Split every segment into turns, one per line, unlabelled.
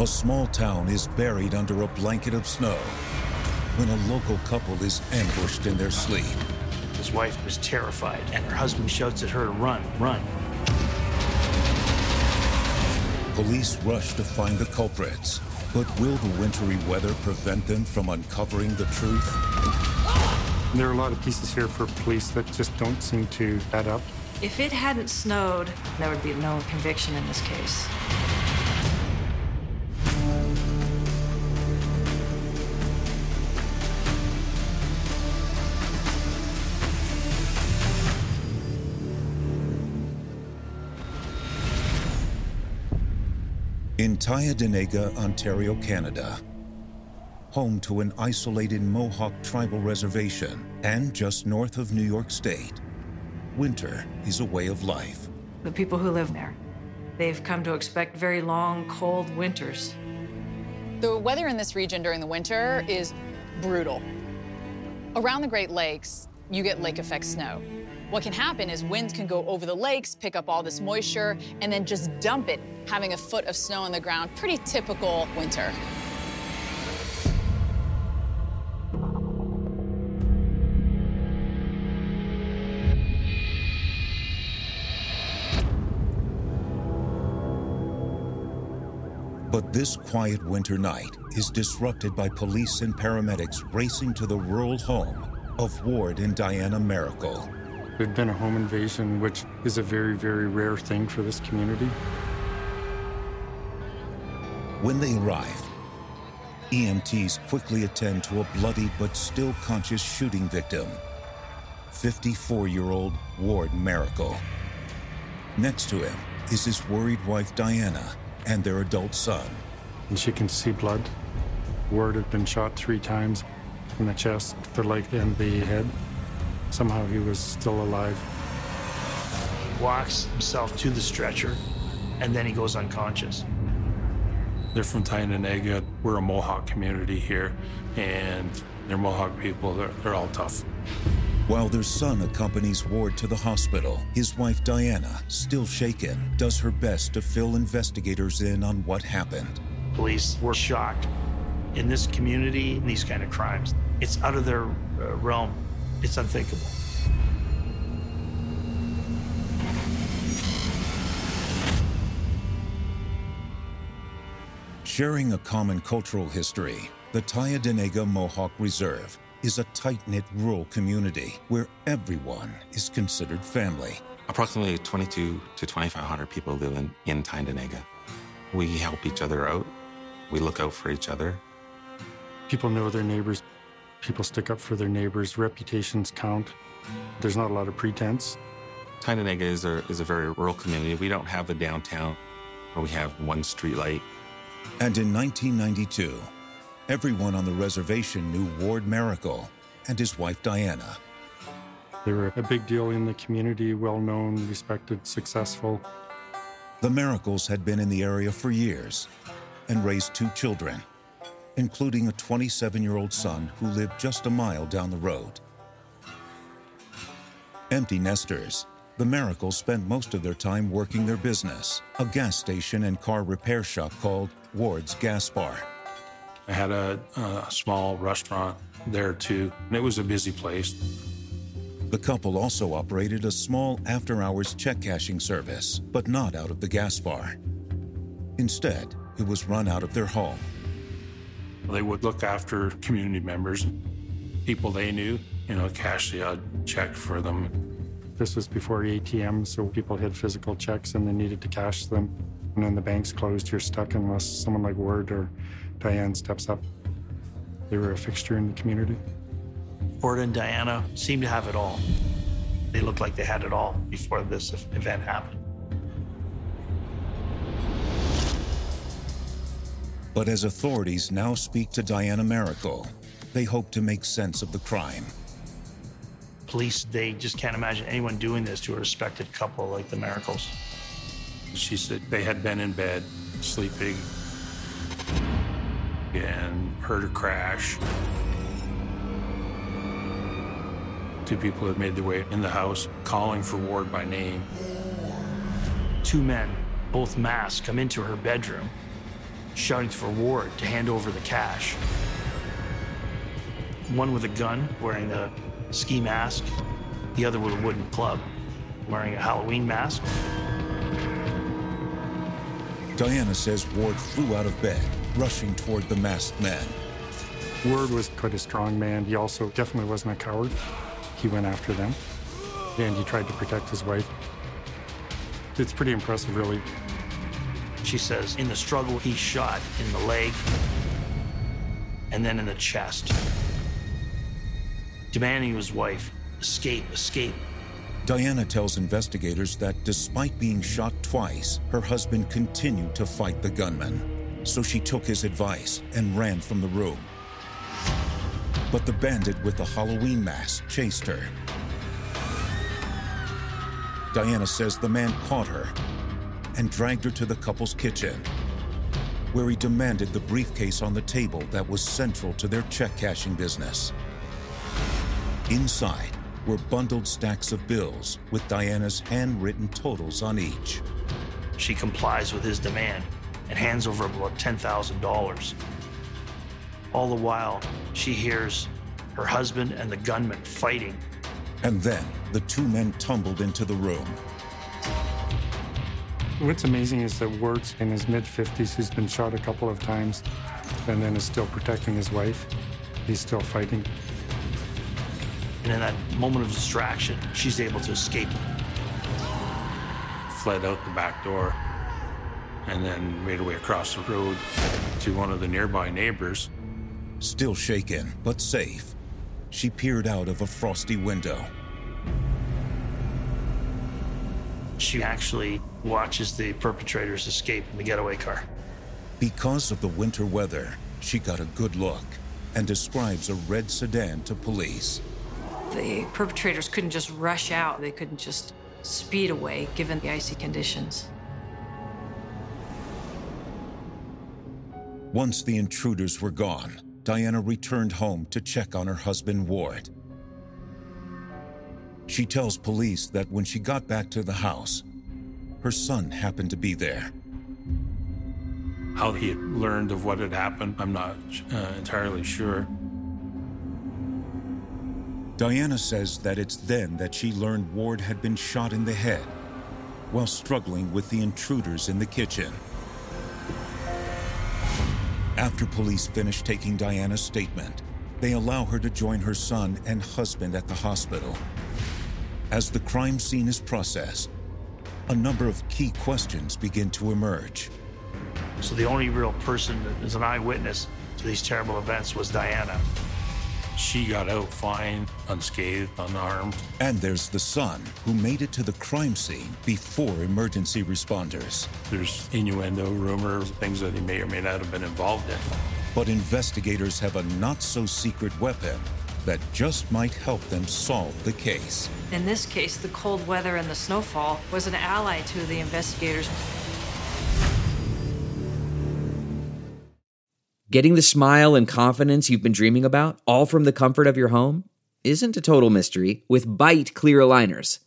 A small town is buried under a blanket of snow when a local couple is ambushed in their sleep.
His wife was terrified, and her husband shouts at her to run, run.
Police rush to find the culprits, but will the wintry weather prevent them from uncovering the truth?
There are a lot of pieces here for police that just don't seem to add up.
If it hadn't snowed, there would be no conviction in this case.
In Tyendinaga, Ontario, Canada, home to an isolated Mohawk tribal reservation and just north of New York State, winter is a way of life.
The people who live there, they've come to expect very long, cold winters.
The weather in this region during the winter is brutal. Around the Great Lakes, you get lake effect snow. What can happen is winds can go over the lakes, pick up all this moisture, and then just dump it, having a foot of snow on the ground. Pretty typical winter.
But this quiet winter night is disrupted by police and paramedics racing to the rural home of Ward and Diana Maracle.
There'd been a home invasion, which is a very, very rare thing for this community.
When they arrive, EMTs quickly attend to a bloody but still conscious shooting victim 54 year old Ward Maracle. Next to him is his worried wife Diana and their adult son.
And she can see blood. Ward had been shot three times in the chest, the leg, and the head. Somehow he was still alive.
He walks himself to the stretcher, and then he goes unconscious.
They're from Tyendinaga. We're a Mohawk community here, and they're Mohawk people. They're, they're all tough.
While their son accompanies Ward to the hospital, his wife Diana, still shaken, does her best to fill investigators in on what happened.
Police were shocked. In this community, these kind of crimes, it's out of their uh, realm. It's unthinkable.
Sharing a common cultural history, the Tyendinaga Mohawk Reserve is a tight knit rural community where everyone is considered family.
Approximately 22 to 2,500 people live in, in Tyendinaga. We help each other out, we look out for each other.
People know their neighbors, people stick up for their neighbors, reputations count. There's not a lot of pretense.
Tyendinaga is a, is a very rural community. We don't have a downtown where we have one streetlight.
And in 1992, everyone on the reservation knew Ward Maracle and his wife Diana.
They were a big deal in the community, well known, respected, successful.
The Maracles had been in the area for years and raised two children, including a 27 year old son who lived just a mile down the road. Empty nesters, the Maracles spent most of their time working their business, a gas station and car repair shop called Ward's Gas Bar.
I had a, a small restaurant there too, and it was a busy place.
The couple also operated a small after hours check cashing service, but not out of the gas bar. Instead, it was run out of their home.
They would look after community members, people they knew, you know, cash the odd check for them.
This was before ATMs, so people had physical checks and they needed to cash them. And then the banks closed, you're stuck unless someone like Ward or Diane steps up. They were a fixture in the community.
Ward and Diana seemed to have it all. They looked like they had it all before this event happened.
But as authorities now speak to Diana Maracle, they hope to make sense of the crime.
Police, they just can't imagine anyone doing this to a respected couple like the Maracles.
She said they had been in bed, sleeping, and heard a crash. Two people had made their way in the house, calling for Ward by name.
Two men, both masked, come into her bedroom, shouting for Ward to hand over the cash. One with a gun, wearing a ski mask, the other with a wooden club, wearing a Halloween mask.
Diana says Ward flew out of bed, rushing toward the masked men.
Ward was quite a strong man. He also definitely wasn't a coward. He went after them, and he tried to protect his wife. It's pretty impressive, really.
She says in the struggle, he shot in the leg and then in the chest, demanding his wife, escape, escape.
Diana tells investigators that despite being shot twice, her husband continued to fight the gunman. So she took his advice and ran from the room. But the bandit with the Halloween mask chased her. Diana says the man caught her and dragged her to the couple's kitchen, where he demanded the briefcase on the table that was central to their check cashing business. Inside were bundled stacks of bills with Diana's handwritten totals on each.
She complies with his demand and hands over about $10,000. All the while, she hears her husband and the gunman fighting.
And then the two men tumbled into the room.
What's amazing is that Ward's in his mid 50s. He's been shot a couple of times and then is still protecting his wife. He's still fighting.
And in that moment of distraction, she's able to escape.
Fled out the back door and then made her way across the road to one of the nearby neighbors.
Still shaken, but safe, she peered out of a frosty window.
She actually watches the perpetrators escape in the getaway car.
Because of the winter weather, she got a good look and describes a red sedan to police.
The perpetrators couldn't just rush out, they couldn't just speed away given the icy conditions.
Once the intruders were gone, Diana returned home to check on her husband Ward. She tells police that when she got back to the house, her son happened to be there.
How he had learned of what had happened, I'm not uh, entirely sure.
Diana says that it's then that she learned Ward had been shot in the head while struggling with the intruders in the kitchen. After police finish taking Diana's statement, they allow her to join her son and husband at the hospital. As the crime scene is processed, a number of key questions begin to emerge.
So the only real person that is an eyewitness to these terrible events was Diana.
She got out fine, unscathed, unarmed.
And there's the son who made it to the crime scene before emergency responders.
There's innuendo, rumors, things that he may or may not have been involved in.
But investigators have a not so secret weapon that just might help them solve the case.
In this case, the cold weather and the snowfall was an ally to the investigators.
Getting the smile and confidence you've been dreaming about, all from the comfort of your home, isn't a total mystery with Byte clear aligners.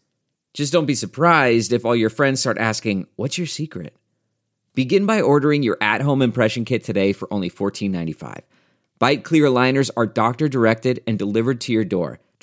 Just don't be surprised if all your friends start asking, What's your secret? Begin by ordering your at home impression kit today for only $14.95. Byte clear aligners are doctor directed and delivered to your door.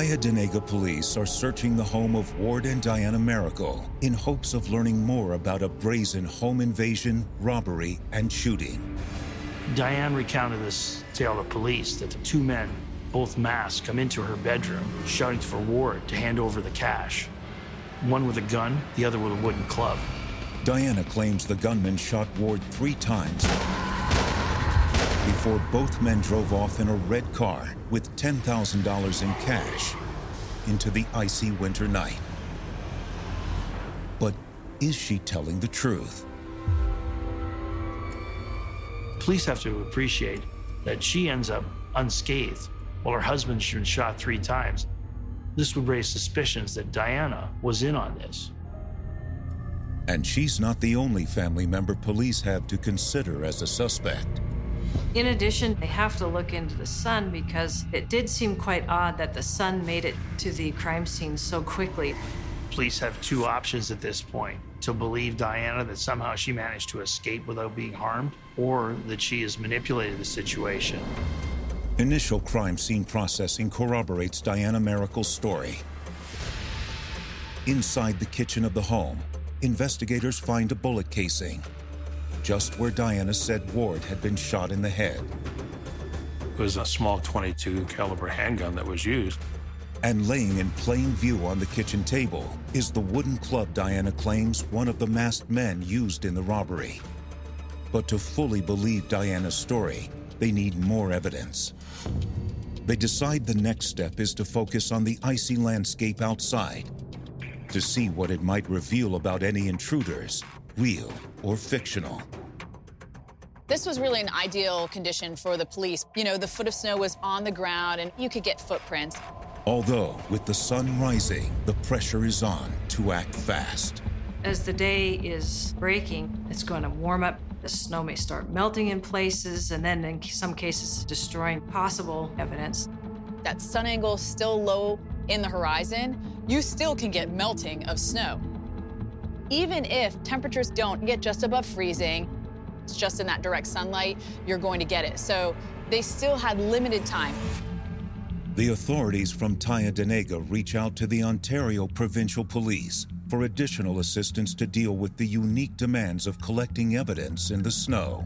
Tyendinaga police are searching the home of Ward and Diana Maracle in hopes of learning more about a brazen home invasion, robbery, and shooting.
Diane recounted this tale to police that the two men, both masked, come into her bedroom shouting for Ward to hand over the cash. One with a gun, the other with a wooden club.
Diana claims the gunman shot Ward three times before both men drove off in a red car with $10,000 in cash into the icy winter night. But is she telling the truth?
Police have to appreciate that she ends up unscathed while her husband's been shot three times. This would raise suspicions that Diana was in on this.
And she's not the only family member police have to consider as a suspect.
In addition, they have to look into the son because it did seem quite odd that the son made it to the crime scene so quickly.
Police have two options at this point to believe Diana that somehow she managed to escape without being harmed, or that she has manipulated the situation.
Initial crime scene processing corroborates Diana Maracle's story. Inside the kitchen of the home, investigators find a bullet casing, just where Diana said Ward had been shot in the head.
It was a small 22 caliber handgun that was used.
And laying in plain view on the kitchen table is the wooden club Diana claims one of the masked men used in the robbery. But to fully believe Diana's story, they need more evidence. They decide the next step is to focus on the icy landscape outside to see what it might reveal about any intruders, real or fictional.
This was really an ideal condition for the police. You know, the foot of snow was on the ground and you could get footprints.
Although, with the sun rising, the pressure is on to act fast.
As the day is breaking, it's going to warm up. The snow may start melting in places, and then in some cases, destroying possible evidence.
That sun angle still low in the horizon, you still can get melting of snow. Even if temperatures don't get just above freezing, it's just in that direct sunlight, you're going to get it. So they still had limited time.
The authorities from Tyendinaga reach out to the Ontario Provincial Police for additional assistance to deal with the unique demands of collecting evidence in the snow.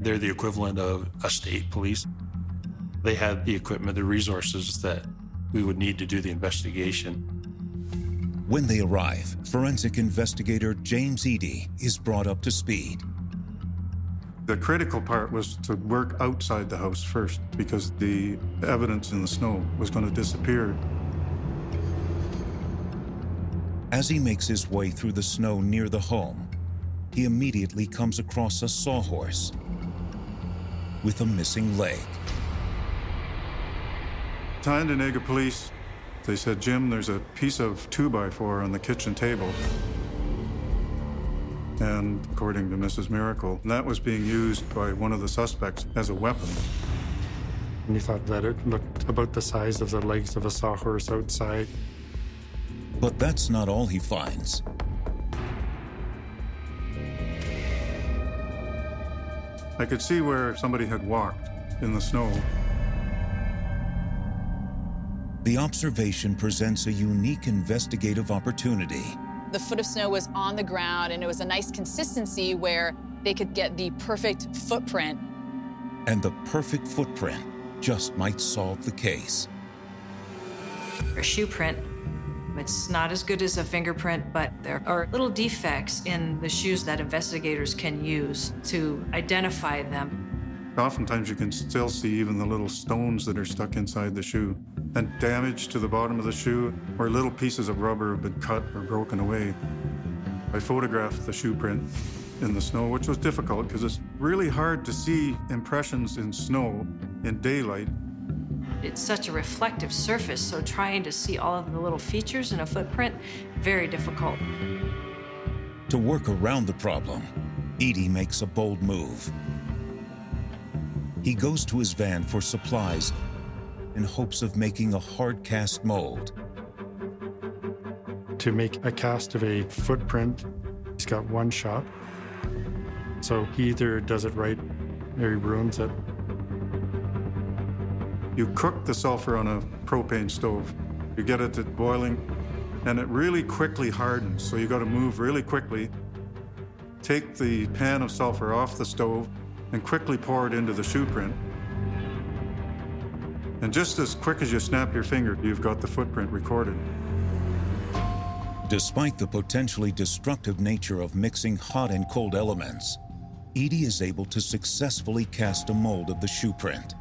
They're the equivalent of a state police. They had the equipment, the resources that we would need to do the investigation.
When they arrive, forensic investigator James Eady is brought up to speed.
The critical part was to work outside the house first because the evidence in the snow was going to disappear.
As he makes his way through the snow near the home, he immediately comes across a sawhorse with a missing leg.
Tyendinaga police
They said, Jim, there's a piece of 2x4 on the kitchen table. And according to Mrs. Maracle, that was being used by one of the suspects as a weapon.
And he thought that it looked about the size of the legs of a sawhorse outside.
But that's not all he finds.
I could see where somebody had walked in the snow.
The observation presents a unique investigative opportunity.
The foot of snow was on the ground, and it was a nice consistency where they could get the perfect footprint.
And the perfect footprint just might solve the case.
A shoe print. It's not as good as a fingerprint, but there are little defects in the shoes that investigators can use to identify them.
Oftentimes, you can still see even the little stones that are stuck inside the shoe, and damage to the bottom of the shoe, where little pieces of rubber have been cut or broken away. I photographed the shoe print in the snow, which was difficult because it's really hard to see impressions in snow in daylight.
It's such a reflective surface, so trying to see all of the little features in a footprint, very difficult.
To work around the problem, Edie makes a bold move. He goes to his van for supplies in hopes of making a hard cast mold.
To make a cast of a footprint, he's got one shot. So he either does it right or he ruins it.
You cook the sulfur on a propane stove. You get it to boiling, and it really quickly hardens. So you got to move really quickly. Take the pan of sulfur off the stove and quickly pour it into the shoe print. And just as quick as you snap your finger, you've got the footprint recorded.
Despite the potentially destructive nature of mixing hot and cold elements, Edie is able to successfully cast a mold of the shoe print.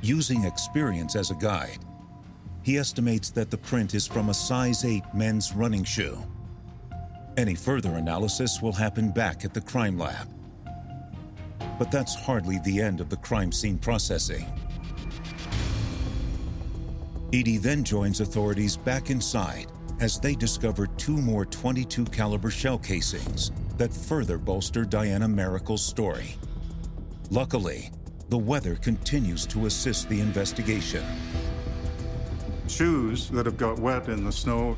Using experience as a guide, he estimates that the print is from a size 8 men's running shoe. Any further analysis will happen back at the crime lab. But that's hardly the end of the crime scene processing. Edie then joins authorities back inside as they discover two more 22 caliber shell casings that further bolster Diana Maracle's story. Luckily, the weather continues to assist the investigation.
Shoes that have got wet in the snow,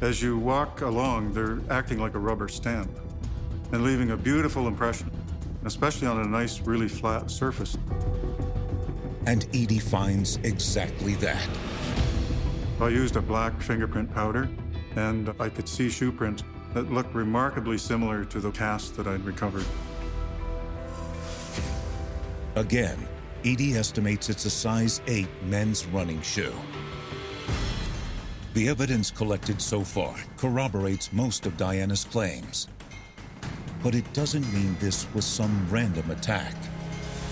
as you walk along, they're acting like a rubber stamp and leaving a beautiful impression, especially on a nice, really flat surface.
And Edie finds exactly that.
I used a black fingerprint powder, and I could see shoe prints that looked remarkably similar to the cast that I'd recovered.
Again, Edie estimates it's a size 8 men's running shoe. The evidence collected so far corroborates most of Diana's claims. But it doesn't mean this was some random attack.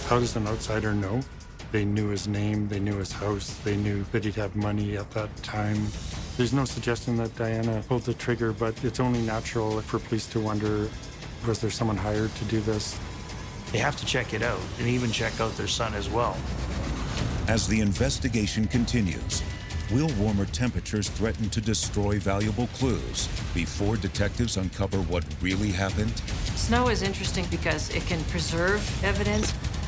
How does an outsider know? They knew his name, they knew his house, they knew that he'd have money at that time. There's no suggestion that Diana pulled the trigger, but it's only natural for police to wonder was there someone hired to do this?
They have to check it out and even check out their son as well.
As the investigation continues, will warmer temperatures threaten to destroy valuable clues before detectives uncover what really happened?
Snow is interesting because it can preserve evidence,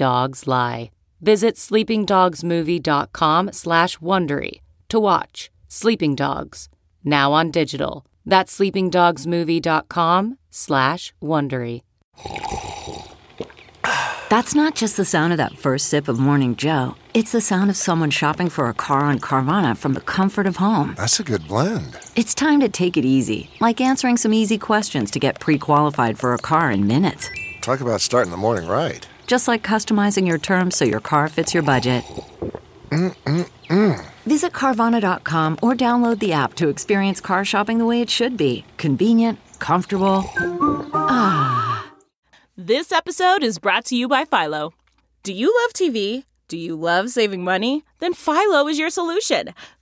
dogs lie. Visit sleepingdogsmovie.com slash Wondery to watch Sleeping Dogs, now on digital. That's sleepingdogsmovie.com slash Wondery.
That's not just the sound of that first sip of Morning Joe. It's the sound of someone shopping for a car on Carvana from the comfort of home.
That's a good blend.
It's time to take it easy, like answering some easy questions to get pre qualified for a car in minutes.
Talk about starting the morning right.
Just like customizing your terms so your car fits your budget.
Mm-mm-mm.
Visit Carvana.com or download the app to experience car shopping the way it should be convenient, comfortable. Ah.
This episode is brought to you by Philo. Do you love TV? Do you love saving money? Then Philo is your solution.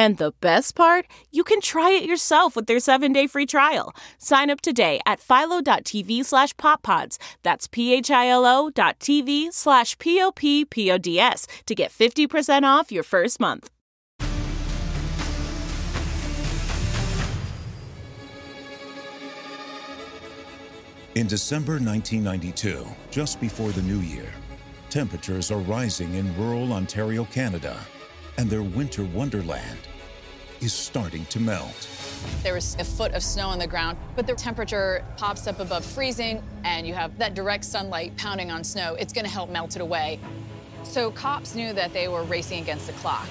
And the best part, you can try it yourself with their 7-day free trial. Sign up today at philo.tv slash poppods. That's p-h-i-l-o dot tv slash p-o-p-p-o-d-s to get 50% off your first month.
In December 1992, just before the new year, temperatures are rising in rural Ontario, Canada, and their winter wonderland is starting to melt.
There was a foot of snow on the ground, but the temperature pops up above freezing, and you have that direct sunlight pounding on snow. It's going to help melt it away. So cops knew that they were racing against the clock.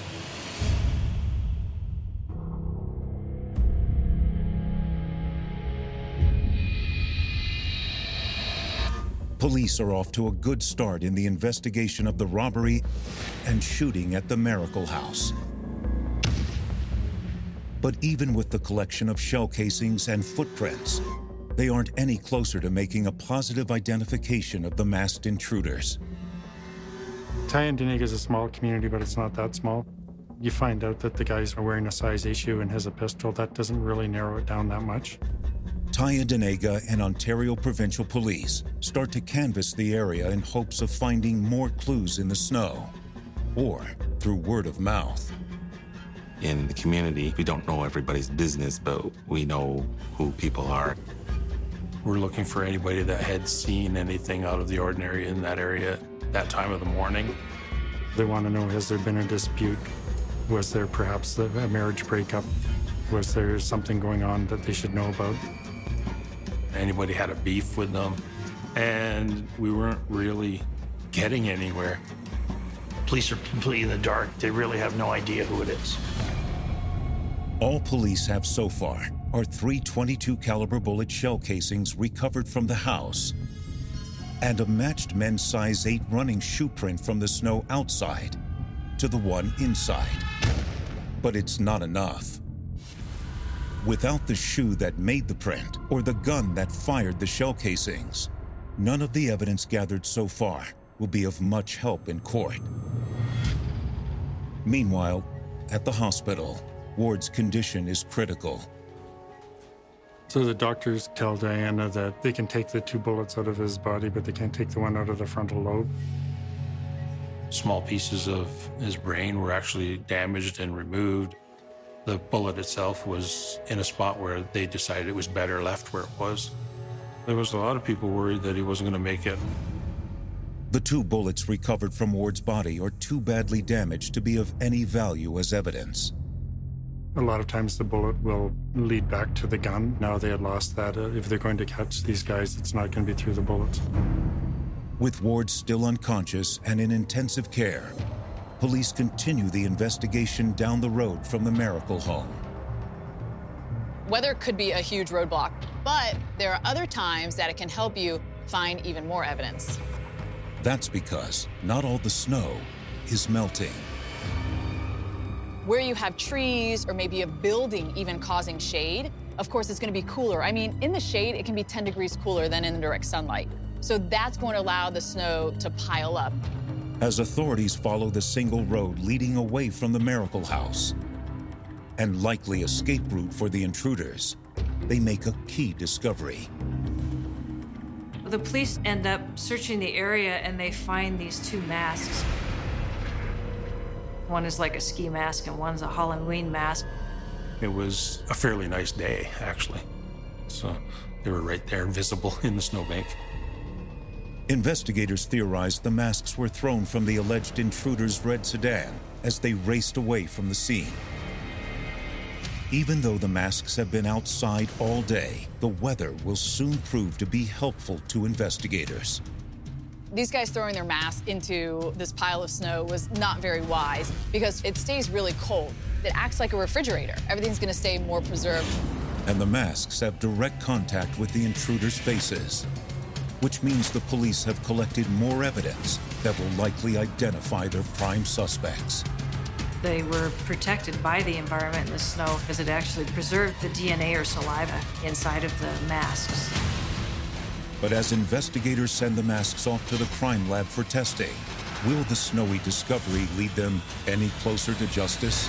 Police are off to a good start in the investigation of the robbery and shooting at the Maracle House. But even with the collection of shell casings and footprints, they aren't any closer to making a positive identification of the masked intruders.
Tyendinaga is a small community, but it's not that small. You find out that the guys are wearing a size issue and has a pistol. That doesn't really narrow it down that much.
Tyendinaga and Ontario Provincial Police start to canvass the area in hopes of finding more clues in the snow or through word of mouth.
In the community, we don't know everybody's business, but we know who people are.
We're looking for anybody that had seen anything out of the ordinary in that area that time of the morning.
They want to know has there been a dispute? Was there perhaps a marriage breakup? Was there something going on that they should know about?
Anybody had a beef with them? And we weren't really getting anywhere.
Police are completely in the dark. They really have no idea who it is.
All police have so far are three 22 caliber bullet shell casings recovered from the house and a matched men's size 8 running shoe print from the snow outside to the one inside. But it's not enough. Without the shoe that made the print or the gun that fired the shell casings, none of the evidence gathered so far will be of much help in court. Meanwhile, at the hospital, Ward's condition is critical.
So the doctors tell Diana that they can take the two bullets out of his body, but they can't take the one out of the frontal lobe.
Small pieces of his brain were actually damaged and removed. The bullet itself was in a spot where they decided it was better left where it was. There was a lot of people worried that he wasn't going to make it.
The two bullets recovered from Ward's body are too badly damaged to be of any value as evidence.
A lot of times the bullet will lead back to the gun. Now they had lost that. Uh, if they're going to catch these guys, it's not going to be through the bullets.
With Ward still unconscious and in intensive care, police continue the investigation down the road from the Maracle home.
Weather could be a huge roadblock, but there are other times that it can help you find even more evidence.
That's because not all the snow is melting.
Where you have trees or maybe a building even causing shade, of course, it's going to be cooler. I mean, in the shade, it can be 10 degrees cooler than in the direct sunlight. So that's going to allow the snow to pile up.
As authorities follow the single road leading away from the Maracle House and likely escape route for the intruders, they make a key discovery.
The police end up searching the area and they find these two masks. One is like a ski mask and one's a Halloween mask.
It was a fairly nice day, actually. So they were right there, visible in the snowbank.
Investigators theorized the masks were thrown from the alleged intruder's red sedan as they raced away from the scene. Even though the masks have been outside all day, the weather will soon prove to be helpful to investigators.
These guys throwing their masks into this pile of snow was not very wise because it stays really cold. It acts like a refrigerator. Everything's going to stay more preserved.
And the masks have direct contact with the intruders' faces, which means the police have collected more evidence that will likely identify their prime suspects.
They were protected by the environment and the snow because it actually preserved the DNA or saliva inside of the masks.
But as investigators send the masks off to the crime lab for testing, will the snowy discovery lead them any closer to justice?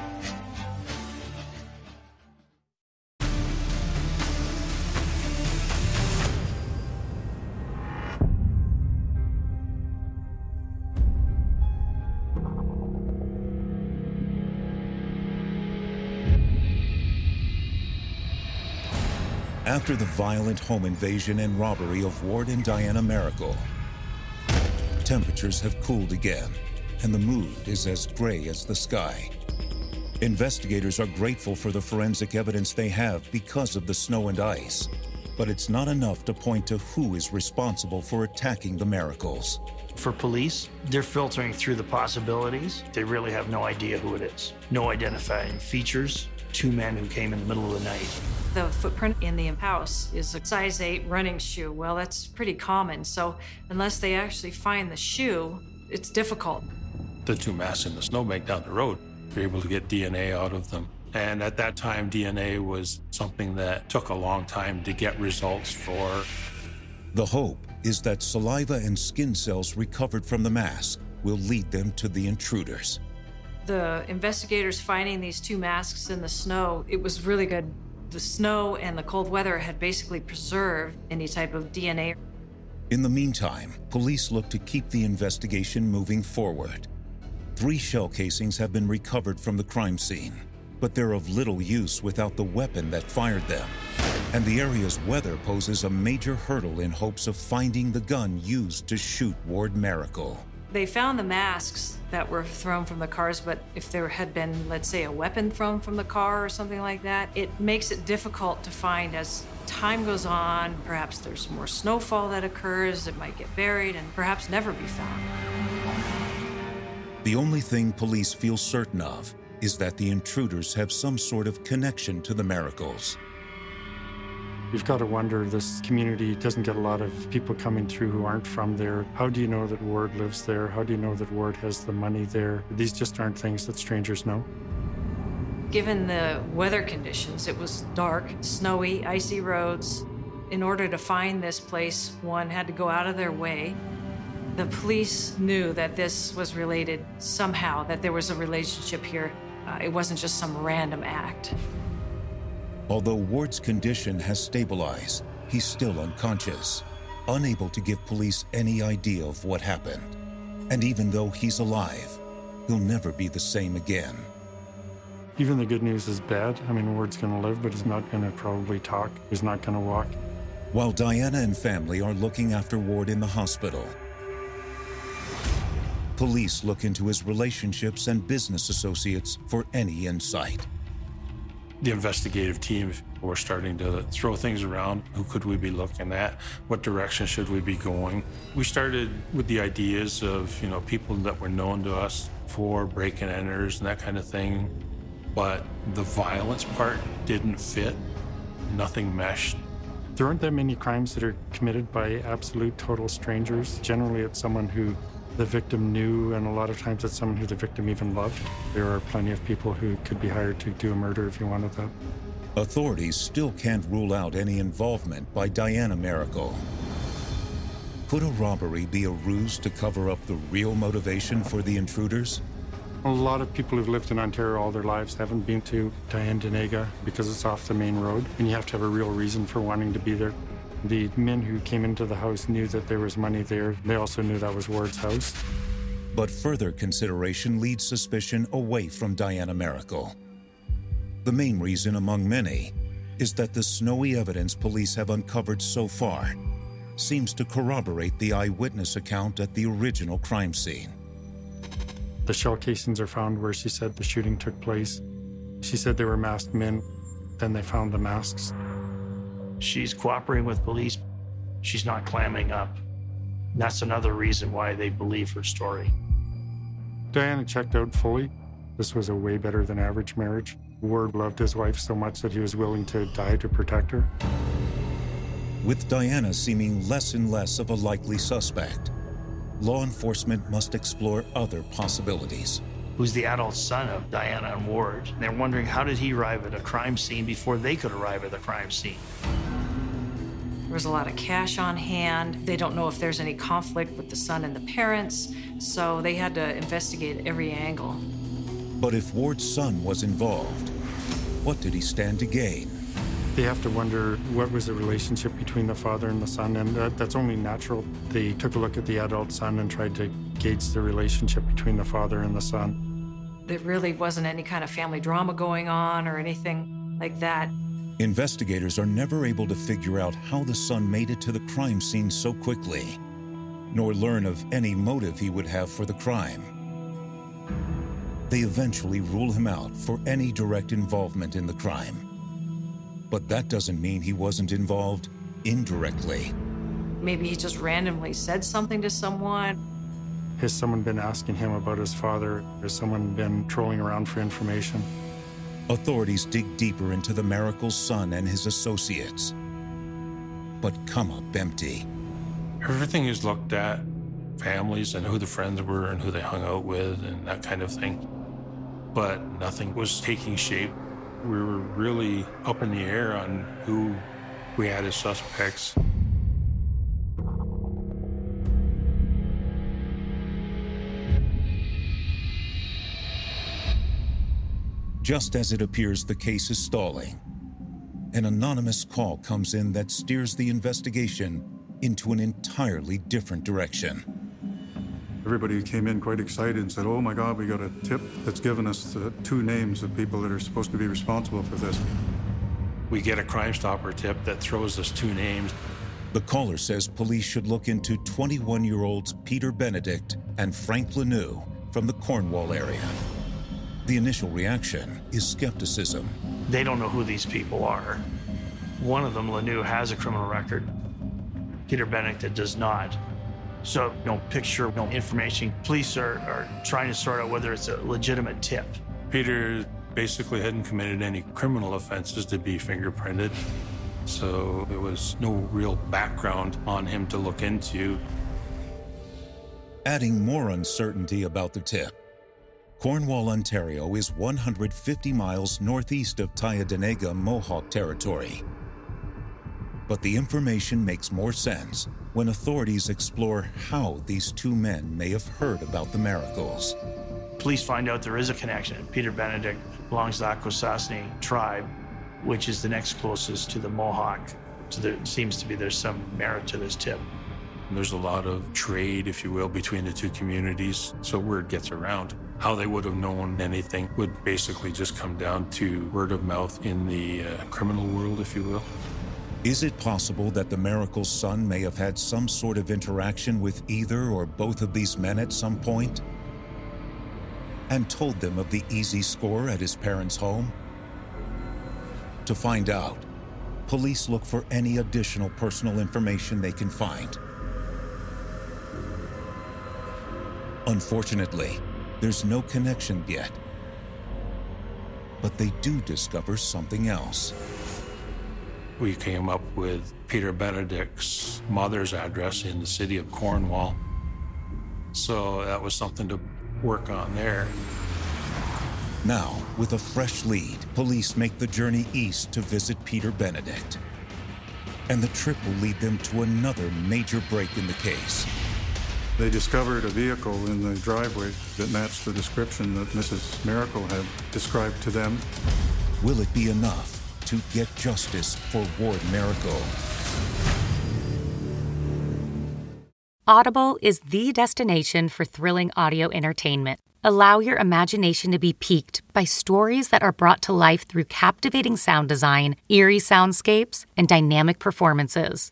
After the violent home invasion and robbery of Ward and Diana Maracle, temperatures have cooled again, and the mood is as gray as the sky. Investigators are grateful for the forensic evidence they have because of the snow and ice, but it's not enough to point to who is responsible for attacking the Maracles.
For police, they're filtering through the possibilities. They really have no idea who it is. No identifying features. Two men who came in the middle of the night.
The footprint in the house is a size 8 running shoe. Well, that's pretty common. So, unless they actually find the shoe, it's difficult.
The two masks in the snowbank down the road, we were able to get DNA out of them. And at that time, DNA was something that took a long time to get results for.
The hope is that saliva and skin cells recovered from the mask will lead them to the intruders.
The investigators finding these two masks in the snow, it was really good. The snow and the cold weather had basically preserved any type of DNA.
In the meantime, police look to keep the investigation moving forward. Three shell casings have been recovered from the crime scene, but they're of little use without the weapon that fired them. And the area's weather poses a major hurdle in hopes of finding the gun used to shoot Ward Maracle.
They found the masks that were thrown from the cars, but if there had been, let's say, a weapon thrown from the car or something like that, it makes it difficult to find as time goes on. Perhaps there's more snowfall that occurs, it might get buried and perhaps never be found.
The only thing police feel certain of is that the intruders have some sort of connection to the Maracles.
You've got to wonder this community doesn't get a lot of people coming through who aren't from there. How do you know that Ward lives there? How do you know that Ward has the money there? These just aren't things that strangers know.
Given the weather conditions, it was dark, snowy, icy roads. In order to find this place, one had to go out of their way. The police knew that this was related somehow, that there was a relationship here. Uh, it wasn't just some random act.
Although Ward's condition has stabilized, he's still unconscious, unable to give police any idea of what happened. And even though he's alive, he'll never be the same again.
Even the good news is bad. I mean, Ward's going to live, but he's not going to probably talk. He's not going to walk.
While Diana and family are looking after Ward in the hospital, police look into his relationships and business associates for any insight
the investigative team were starting to throw things around. Who could we be looking at? What direction should we be going? We started with the ideas of, you know, people that were known to us for break and enters and that kind of thing. But the violence part didn't fit. Nothing meshed.
There aren't that many crimes that are committed by absolute total strangers. Generally, it's someone who the victim knew, and a lot of times it's someone who the victim even loved. There are plenty of people who could be hired to do a murder if you wanted that.
Authorities still can't rule out any involvement by Diana Maracle. Could a robbery be a ruse to cover up the real motivation for the intruders?
A lot of people who've lived in Ontario all their lives haven't been to Tyendinaga because it's off the main road, and you have to have a real reason for wanting to be there. The men who came into the house knew that there was money there. They also knew that was Ward's house.
But further consideration leads suspicion away from Diana Maracle. The main reason, among many, is that the snowy evidence police have uncovered so far seems to corroborate the eyewitness account at the original crime scene.
The shell casings are found where she said the shooting took place. She said they were masked men. Then they found the masks.
She's cooperating with police. She's not clamming up. That's another reason why they believe her story.
Diana checked out fully. This was a way better than average marriage. Ward loved his wife so much that he was willing to die to protect her.
With Diana seeming less and less of a likely suspect, law enforcement must explore other possibilities.
Who's the adult son of Diana and Ward? And they're wondering how did he arrive at a crime scene before they could arrive at the crime scene?
There was a lot of cash on hand. They don't know if there's any conflict with the son and the parents, so they had to investigate every angle.
But if Ward's son was involved, what did he stand to gain?
They have to wonder what was the relationship between the father and the son, and that, that's only natural. They took a look at the adult son and tried to gauge the relationship between the father and the son.
There really wasn't any kind of family drama going on or anything like that.
Investigators are never able to figure out how the son made it to the crime scene so quickly, nor learn of any motive he would have for the crime. They eventually rule him out for any direct involvement in the crime. But that doesn't mean he wasn't involved indirectly.
Maybe he just randomly said something to someone.
Has someone been asking him about his father? Has someone been trolling around for information?
Authorities dig deeper into the Maracle's son and his associates, but come up empty.
Everything is looked at families and who the friends were and who they hung out with and that kind of thing. But nothing was taking shape. We were really up in the air on who we had as suspects.
Just as it appears the case is stalling, an anonymous call comes in that steers the investigation into an entirely different direction.
Everybody came in quite excited and said, Oh my God, we got a tip that's given us the two names of people that are supposed to be responsible for this.
We get a Crime Stopper tip that throws us two names.
The caller says police should look into 21 year olds Peter Benedict and Frank Lanoux from the Cornwall area. The initial reaction is skepticism.
They don't know who these people are. One of them, Lanoux, has a criminal record. Peter Benedict does not. So, you no picture, no information. Police are, are trying to sort out whether it's a legitimate tip.
Peter basically hadn't committed any criminal offenses to be fingerprinted. So there was no real background on him to look into.
Adding more uncertainty about the tip, Cornwall, Ontario is 150 miles northeast of Tyendinaga Mohawk Territory. But the information makes more sense when authorities explore how these two men may have heard about the Maracles.
Police find out there is a connection. Peter Benedict belongs to the Akwesasne tribe, which is the next closest to the Mohawk. So there seems to be there's some merit to this tip.
There's a lot of trade, if you will, between the two communities, so word gets around. How they would have known anything would basically just come down to word of mouth in the uh, criminal world, if you will.
Is it possible that the Maracle's son may have had some sort of interaction with either or both of these men at some point? And told them of the easy score at his parents' home? To find out, police look for any additional personal information they can find. Unfortunately, there's no connection yet. But they do discover something else.
We came up with Peter Benedict's mother's address in the city of Cornwall. So that was something to work on there.
Now, with a fresh lead, police make the journey east to visit Peter Benedict. And the trip will lead them to another major break in the case.
They discovered a vehicle in the driveway that matched the description that Mrs. Maracle had described to them.
Will it be enough to get justice for Ward Maracle?
Audible is the destination for thrilling audio entertainment. Allow your imagination to be piqued by stories that are brought to life through captivating sound design, eerie soundscapes, and dynamic performances.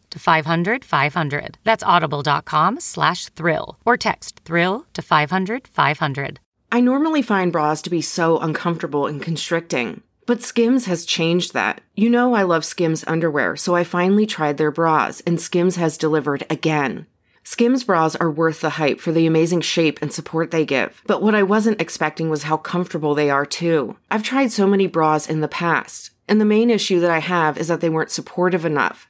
to 500 500. That's audible.com slash thrill or text thrill to 500 500.
I normally find bras to be so uncomfortable and constricting. But Skims has changed that. You know I love Skims underwear, so I finally tried their bras, and Skims has delivered again. Skims bras are worth the hype for the amazing shape and support they give, but what I wasn't expecting was how comfortable they are too. I've tried so many bras in the past, and the main issue that I have is that they weren't supportive enough,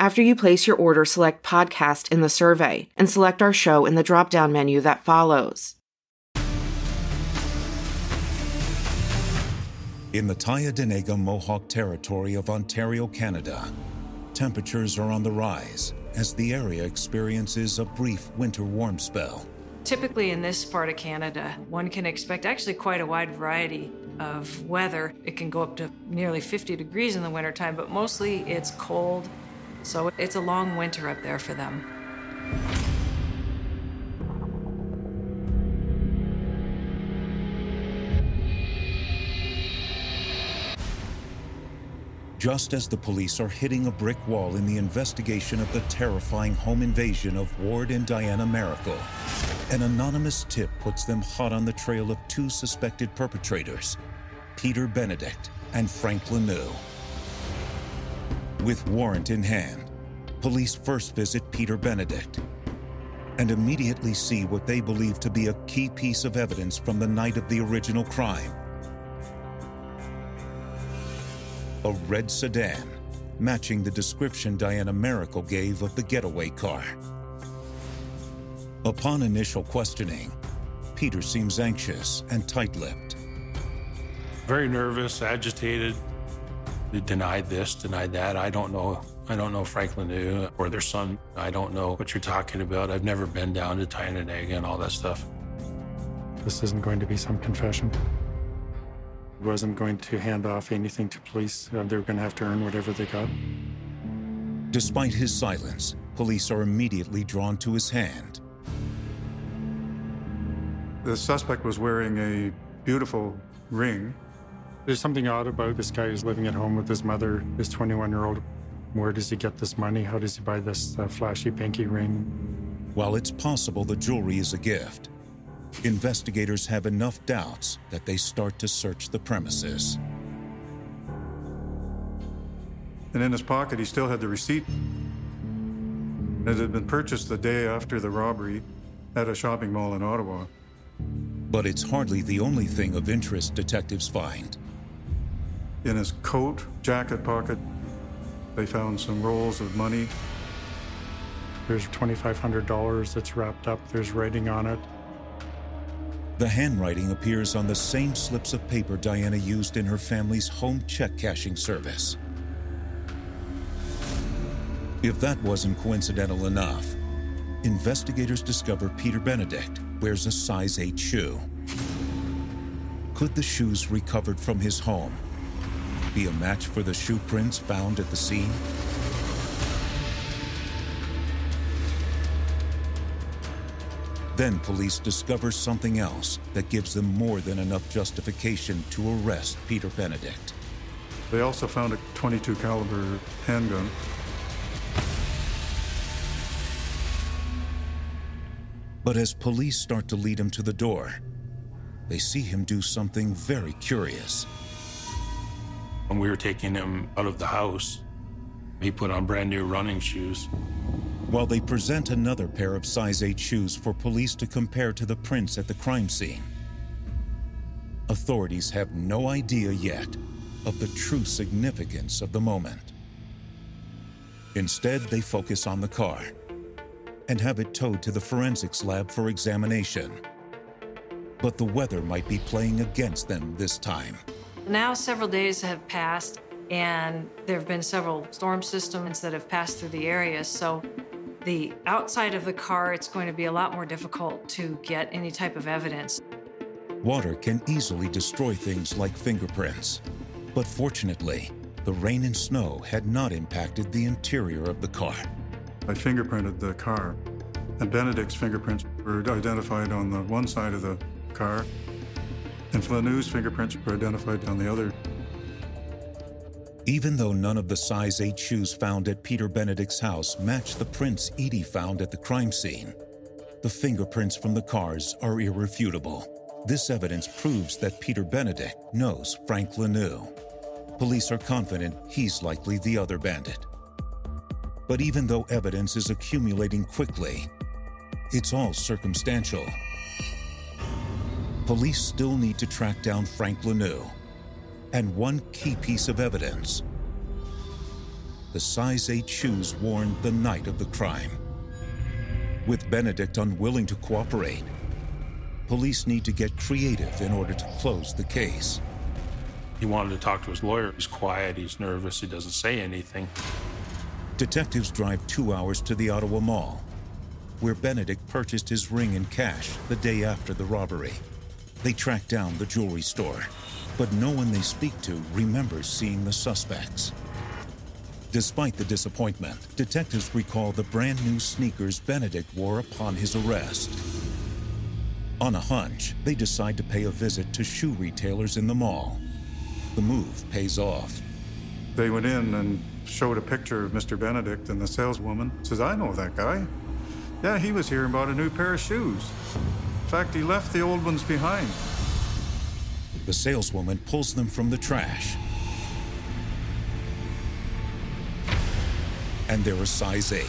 After you place your order, select podcast in the survey and select our show in the drop down menu that follows.
In the Tyendinaga Mohawk Territory of Ontario, Canada, temperatures are on the rise as the area experiences a brief winter warm spell.
Typically, in this part of Canada, one can expect actually quite a wide variety of weather. It can go up to nearly 50 degrees in the wintertime, but mostly it's cold, so it's a long winter up there for them.
Just as the police are hitting a brick wall in the investigation of the terrifying home invasion of Ward and Diana Maracle, an anonymous tip puts them hot on the trail of two suspected perpetrators, Peter Benedict and Frank Lanoux. With warrant in hand, police first visit Peter Benedict and immediately see what they believe to be a key piece of evidence from the night of the original crime a red sedan, matching the description Diana Maracle gave of the getaway car. Upon initial questioning, Peter seems anxious and tight lipped.
Very nervous, agitated. They denied this, denied that. I don't know I don't know Frank Lanoux or their son. I don't know what you're talking about. I've never been down to Tyendinaga and all that stuff.
This isn't going to be some confession. I wasn't going to hand off anything to police. Uh, they were going to have to earn whatever they got.
Despite his silence, police are immediately drawn to his hand.
The suspect was wearing a beautiful ring.
There's something odd about this guy who's living at home with his mother, his 21 year old. Where does he get this money? How does he buy this uh, flashy pinky ring?
While it's possible the jewelry is a gift, investigators have enough doubts that they start to search the premises.
And in his pocket, he still had the receipt. It had been purchased the day after the robbery at a shopping mall in Ottawa.
But it's hardly the only thing of interest detectives find.
In his coat, jacket pocket, they found some rolls of money.
There's $2,500 that's wrapped up, there's writing on it.
The handwriting appears on the same slips of paper Diana used in her family's home check cashing service. If that wasn't coincidental enough, investigators discover Peter Benedict wears a size 8 shoe. Could the shoes recovered from his home be a match for the shoe prints found at the scene? Then police discover something else that gives them more than enough justification to arrest Peter Benedict.
They also found a 22 caliber handgun
But as police start to lead him to the door, they see him do something very curious.
When we were taking him out of the house, he put on brand new running shoes.
While they present another pair of size 8 shoes for police to compare to the prints at the crime scene, authorities have no idea yet of the true significance of the moment. Instead, they focus on the car and have it towed to the forensics lab for examination. But the weather might be playing against them this time.
Now, several days have passed, and there have been several storm systems that have passed through the area. So, the outside of the car, it's going to be a lot more difficult to get any type of evidence.
Water can easily destroy things like fingerprints. But fortunately, the rain and snow had not impacted the interior of the car.
I fingerprinted the car, and Benedict's fingerprints were identified on the one side of the car, and Lanoux's fingerprints were identified on the other.
Even though none of the size 8 shoes found at Peter Benedict's house match the prints Eady found at the crime scene, the fingerprints from the cars are irrefutable. This evidence proves that Peter Benedict knows Frank Lanoux. Police are confident he's likely the other bandit. But even though evidence is accumulating quickly, it's all circumstantial. Police still need to track down Frank Lanoux. And one key piece of evidence the size 8 shoes worn the night of the crime. With Benedict unwilling to cooperate, police need to get creative in order to close the case.
He wanted to talk to his lawyer. He's quiet, he's nervous, he doesn't say anything.
Detectives drive two hours to the Ottawa Mall, where Benedict purchased his ring in cash the day after the robbery. They track down the jewelry store, but no one they speak to remembers seeing the suspects. Despite the disappointment, detectives recall the brand new sneakers Benedict wore upon his arrest. On a hunch, they decide to pay a visit to shoe retailers in the mall. The move pays off.
They went in and showed a picture of Mr. Benedict, and the saleswoman says, I know that guy. Yeah, he was here and bought a new pair of shoes. In fact, he left the old ones behind.
The saleswoman pulls them from the trash. And they're a size 8.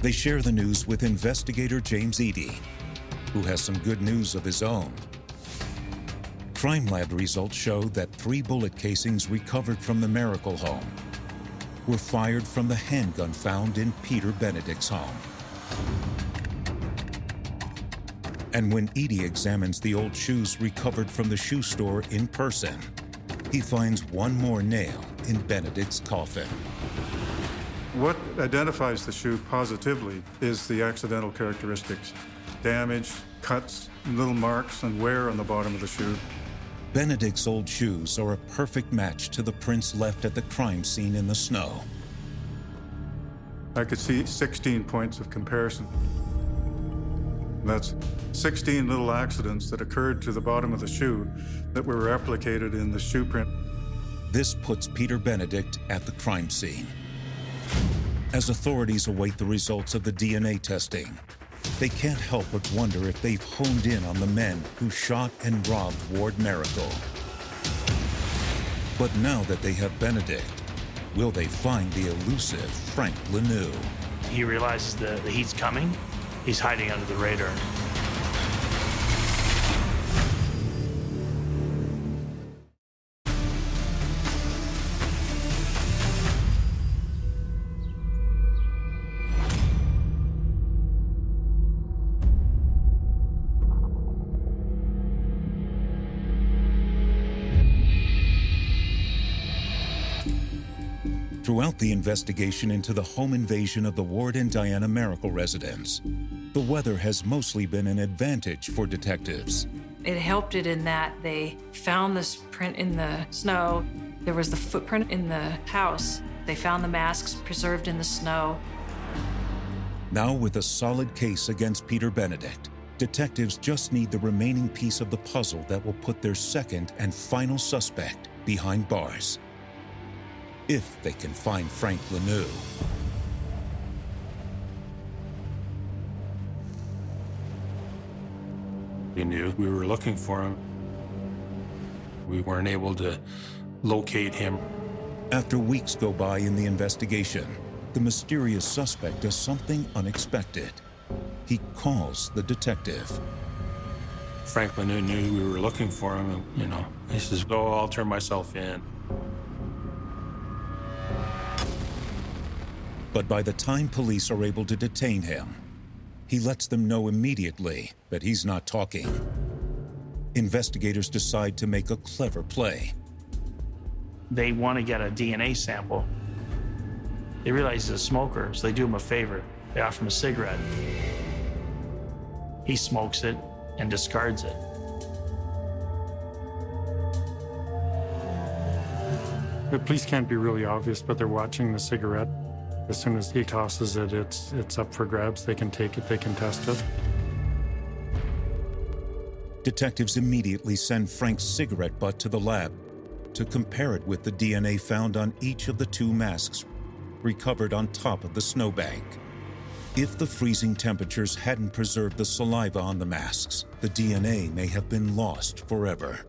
They share the news with investigator James Eady, who has some good news of his own. Crime lab results show that three bullet casings recovered from the Maracle home were fired from the handgun found in Peter Benedict's home. And when Eady examines the old shoes recovered from the shoe store in person, he finds one more nail in Benedict's coffin.
What identifies the shoe positively is the accidental characteristics damage, cuts, little marks, and wear on the bottom of the shoe.
Benedict's old shoes are a perfect match to the prints left at the crime scene in the snow.
I could see 16 points of comparison. That's 16 little accidents that occurred to the bottom of the shoe that were replicated in the shoe print.
This puts Peter Benedict at the crime scene. As authorities await the results of the DNA testing, they can't help but wonder if they've honed in on the men who shot and robbed Ward Maracle. But now that they have Benedict, will they find the elusive Frank Lanoux?
He realizes that the heat's coming. He's hiding under the radar.
Throughout the investigation into the home invasion of the Ward and Diana Maracle residence, the weather has mostly been an advantage for detectives.
It helped it in that they found this print in the snow. There was the footprint in the house. They found the masks preserved in the snow.
Now, with a solid case against Peter Benedict, detectives just need the remaining piece of the puzzle that will put their second and final suspect behind bars. If they can find Frank Lanoux.
We knew we were looking for him. We weren't able to locate him.
After weeks go by in the investigation, the mysterious suspect does something unexpected. He calls the detective.
Frank Lanoux we were looking for him, and, you know, he says, Oh, I'll turn myself in.
But by the time police are able to detain him, he lets them know immediately that he's not talking. Investigators decide to make a clever play.
They want to get a DNA sample. They realize he's a smoker, so they do him a favor. They offer him a cigarette. He smokes it and discards it.
The police can't be really obvious, but they're watching the cigarette. As soon as he tosses it, it's it's up for grabs. They can take it, they can test it.
Detectives immediately send Frank's cigarette butt to the lab to compare it with the DNA found on each of the two masks recovered on top of the snowbank. If the freezing temperatures hadn't preserved the saliva on the masks, the DNA may have been lost forever.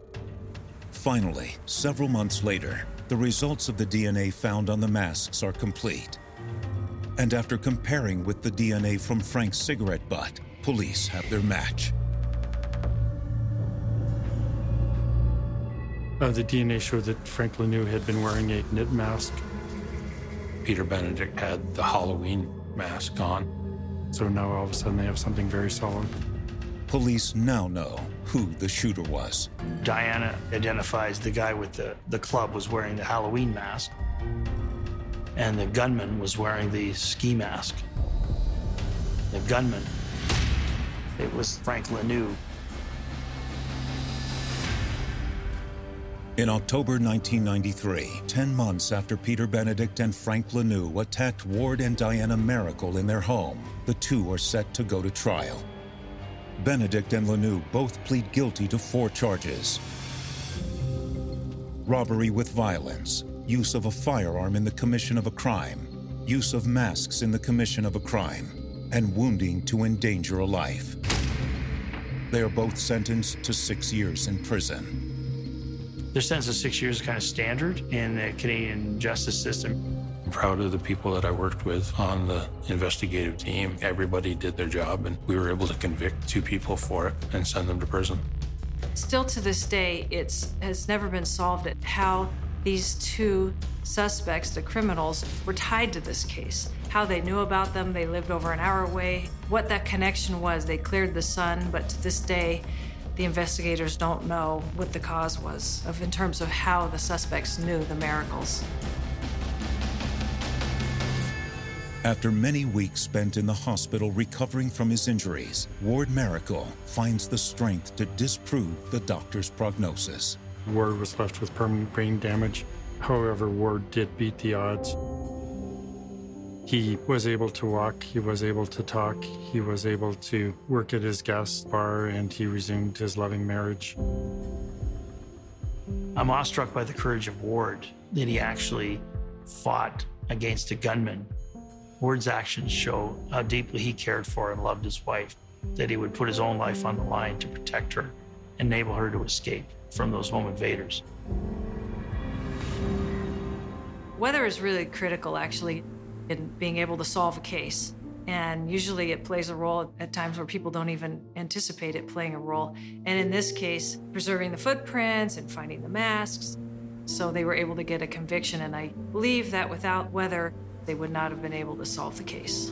Finally, several months later, the results of the DNA found on the masks are complete. And after comparing with the DNA from Frank's cigarette butt, police have their match.
Uh, the DNA showed that Frank Lanoux had been wearing a knit mask.
Peter Benedict had the Halloween mask on.
So now all of a sudden they have something very solid.
Police now know who the shooter was.
Diana identifies the guy with the, the club was wearing the Halloween mask, and the gunman was wearing the ski mask. The gunman, it was Frank Lanoux.
In October 1993, 10 months after Peter Benedict and Frank Lanoux attacked Ward and Diana Maracle in their home, the two are set to go to trial. Benedict and Lanoux both plead guilty to four charges robbery with violence, use of a firearm in the commission of a crime, use of masks in the commission of a crime, and wounding to endanger a life. They are both sentenced to six years in prison.
Their sentence of six years is kind of standard in the Canadian justice system.
I'm proud of the people that I worked with on the investigative team. Everybody did their job, and we were able to convict two people for it and send them to prison.
Still to this day, it has never been solved at how these two suspects, the criminals, were tied to this case. How they knew about them, they lived over an hour away. What that connection was, they cleared the son, but to this day, the investigators don't know what the cause was of in terms of how the suspects knew the Maracles.
After many weeks spent in the hospital recovering from his injuries, Ward Maracle finds the strength to disprove the doctor's prognosis.
Ward was left with permanent brain damage. However, Ward did beat the odds. He was able to walk, he was able to talk, he was able to work at his gas bar, and he resumed his loving marriage.
I'm awestruck by the courage of Ward that he actually fought against a gunman. Ward's actions show how deeply he cared for and loved his wife, that he would put his own life on the line to protect her, enable her to escape from those home invaders.
Weather is really critical, actually, in being able to solve a case. And usually it plays a role at times where people don't even anticipate it playing a role. And in this case, preserving the footprints and finding the masks. So they were able to get a conviction. And I believe that without weather, they would not have been able to solve the case.